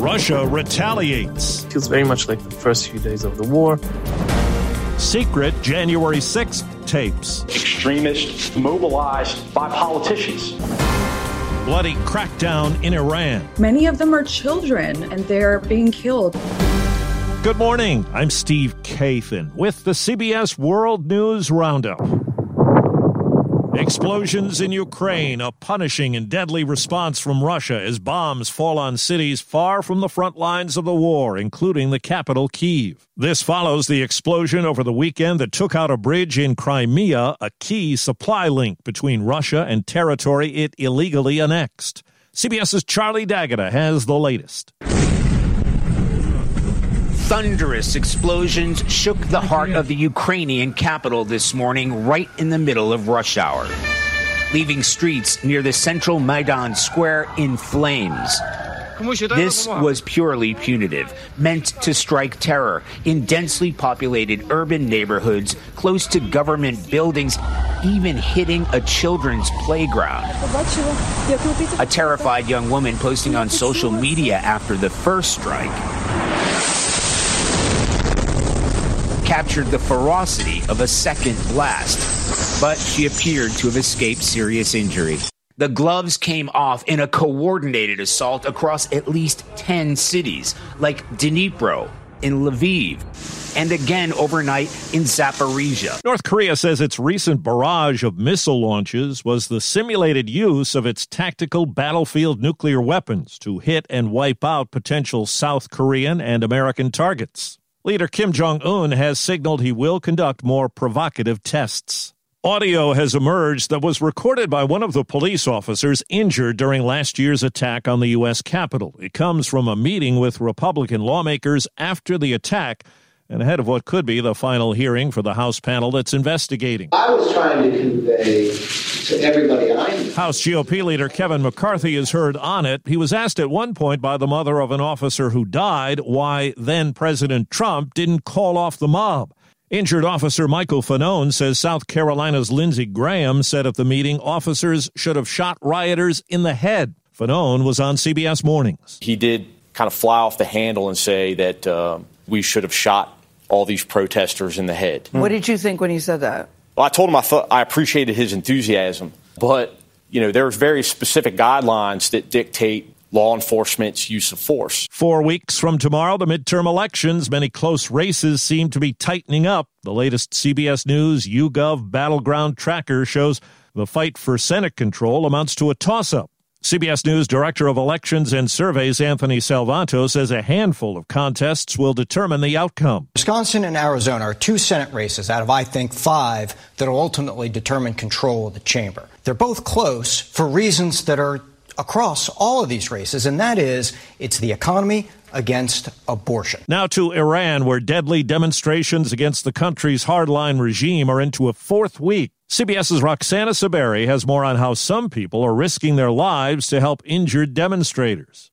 Russia retaliates. Feels very much like the first few days of the war. Secret January 6th tapes. Extremists mobilized by politicians. Bloody crackdown in Iran. Many of them are children and they're being killed. Good morning. I'm Steve Kathan with the CBS World News Roundup. Explosions in Ukraine, a punishing and deadly response from Russia as bombs fall on cities far from the front lines of the war, including the capital, Kiev. This follows the explosion over the weekend that took out a bridge in Crimea, a key supply link between Russia and territory it illegally annexed. CBS's Charlie D'Agata has the latest. Thunderous explosions shook the heart of the Ukrainian capital this morning, right in the middle of rush hour, leaving streets near the central Maidan Square in flames. This was purely punitive, meant to strike terror in densely populated urban neighborhoods close to government buildings, even hitting a children's playground. A terrified young woman posting on social media after the first strike captured the ferocity of a second blast, but she appeared to have escaped serious injury. The gloves came off in a coordinated assault across at least 10 cities, like Dnipro, in Lviv, and again overnight in Zaporizhia. North Korea says its recent barrage of missile launches was the simulated use of its tactical battlefield nuclear weapons to hit and wipe out potential South Korean and American targets. Leader Kim Jong un has signaled he will conduct more provocative tests. Audio has emerged that was recorded by one of the police officers injured during last year's attack on the U.S. Capitol. It comes from a meeting with Republican lawmakers after the attack and ahead of what could be the final hearing for the House panel that's investigating. I was trying to convey to everybody I knew. House GOP leader Kevin McCarthy is heard on it. He was asked at one point by the mother of an officer who died why then President Trump didn't call off the mob. Injured officer Michael Fanone says South Carolina's Lindsey Graham said at the meeting officers should have shot rioters in the head. Fanone was on CBS Mornings. He did kind of fly off the handle and say that uh, we should have shot all these protesters in the head. What did you think when he said that? Well, I told him I thought I appreciated his enthusiasm, but you know there's very specific guidelines that dictate law enforcement's use of force. Four weeks from tomorrow, the midterm elections, many close races seem to be tightening up. The latest CBS News YouGov battleground tracker shows the fight for Senate control amounts to a toss up. CBS News Director of Elections and Surveys Anthony Salvanto says a handful of contests will determine the outcome. Wisconsin and Arizona are two Senate races out of, I think, five that will ultimately determine control of the chamber. They're both close for reasons that are across all of these races, and that is it's the economy against abortion. Now to Iran, where deadly demonstrations against the country's hardline regime are into a fourth week. CBS's Roxana Saberi has more on how some people are risking their lives to help injured demonstrators.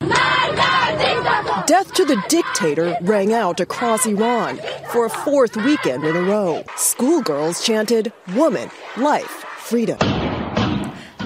Death to the dictator rang out across Iran for a fourth weekend in a row. Schoolgirls chanted, Woman, Life, Freedom.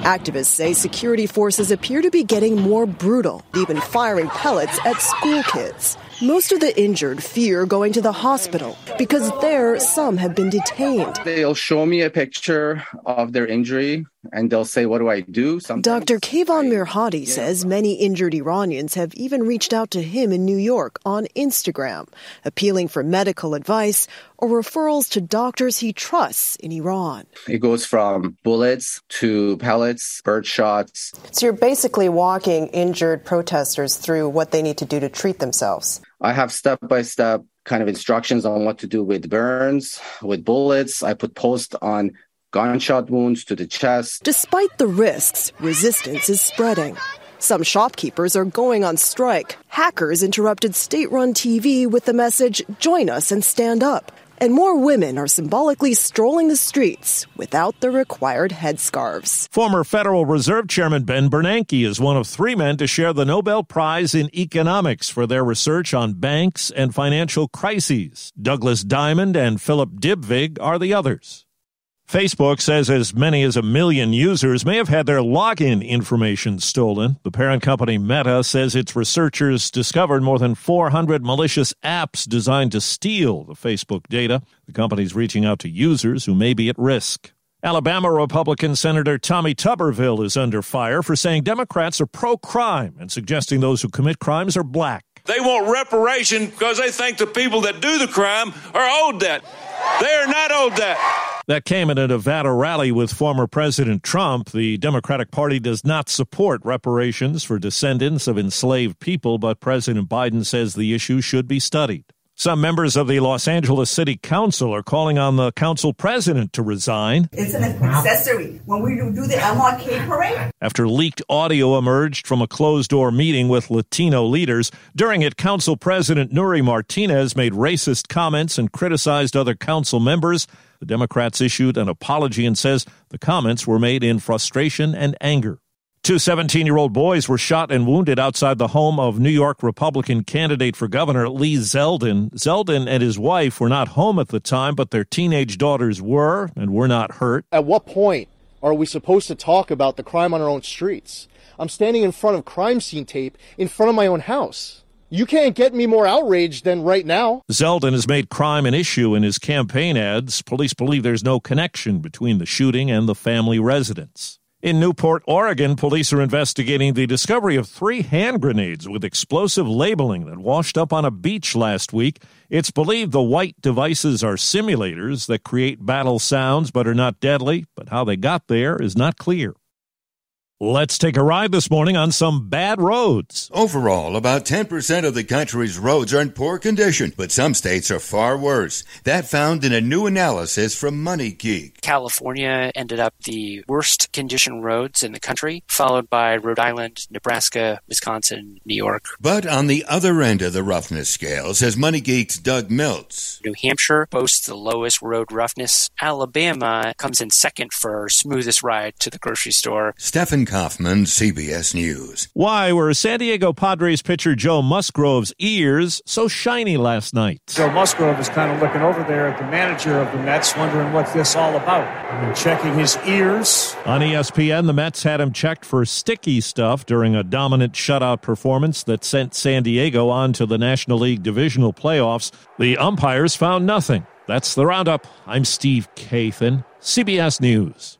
Activists say security forces appear to be getting more brutal, even firing pellets at school kids. Most of the injured fear going to the hospital because there some have been detained. They'll show me a picture of their injury and they'll say, What do I do? Sometimes Dr. Kayvan Mirhadi yeah. says many injured Iranians have even reached out to him in New York on Instagram, appealing for medical advice or referrals to doctors he trusts in Iran. It goes from bullets to pellets, bird shots. So you're basically walking injured protesters through what they need to do to treat themselves. I have step by step kind of instructions on what to do with burns, with bullets. I put posts on gunshot wounds to the chest. Despite the risks, resistance is spreading. Some shopkeepers are going on strike. Hackers interrupted state run TV with the message, Join us and stand up. And more women are symbolically strolling the streets without the required headscarves. Former Federal Reserve Chairman Ben Bernanke is one of three men to share the Nobel Prize in Economics for their research on banks and financial crises. Douglas Diamond and Philip Dybvig are the others. Facebook says as many as a million users may have had their login information stolen. The parent company Meta says its researchers discovered more than 400 malicious apps designed to steal the Facebook data. The company's reaching out to users who may be at risk. Alabama Republican Senator Tommy Tuberville is under fire for saying Democrats are pro crime and suggesting those who commit crimes are black. They want reparation because they think the people that do the crime are owed that. They are not owed that. That came at a Nevada rally with former President Trump. The Democratic Party does not support reparations for descendants of enslaved people, but President Biden says the issue should be studied. Some members of the Los Angeles City Council are calling on the council president to resign. It's an accessory when we do the MLK parade. After leaked audio emerged from a closed door meeting with Latino leaders, during it, Council President Nury Martinez made racist comments and criticized other council members. The Democrats issued an apology and says the comments were made in frustration and anger. Two 17 year old boys were shot and wounded outside the home of New York Republican candidate for governor Lee Zeldin. Zeldin and his wife were not home at the time, but their teenage daughters were and were not hurt. At what point are we supposed to talk about the crime on our own streets? I'm standing in front of crime scene tape in front of my own house. You can't get me more outraged than right now. Zeldin has made crime an issue in his campaign ads. Police believe there's no connection between the shooting and the family residence. In Newport, Oregon, police are investigating the discovery of three hand grenades with explosive labeling that washed up on a beach last week. It's believed the white devices are simulators that create battle sounds but are not deadly, but how they got there is not clear. Let's take a ride this morning on some bad roads. Overall, about 10% of the country's roads are in poor condition, but some states are far worse. That found in a new analysis from MoneyGeek. California ended up the worst condition roads in the country, followed by Rhode Island, Nebraska, Wisconsin, New York. But on the other end of the roughness scale, says MoneyGeek's Doug Miltz. New Hampshire boasts the lowest road roughness. Alabama comes in second for smoothest ride to the grocery store. Stephen Kaufman, CBS News. Why were San Diego Padres pitcher Joe Musgrove's ears so shiny last night? Joe Musgrove is kind of looking over there at the manager of the Mets, wondering what this all about. And checking his ears. On ESPN, the Mets had him checked for sticky stuff during a dominant shutout performance that sent San Diego on to the National League divisional playoffs. The umpires found nothing. That's the roundup. I'm Steve Kathan, CBS News.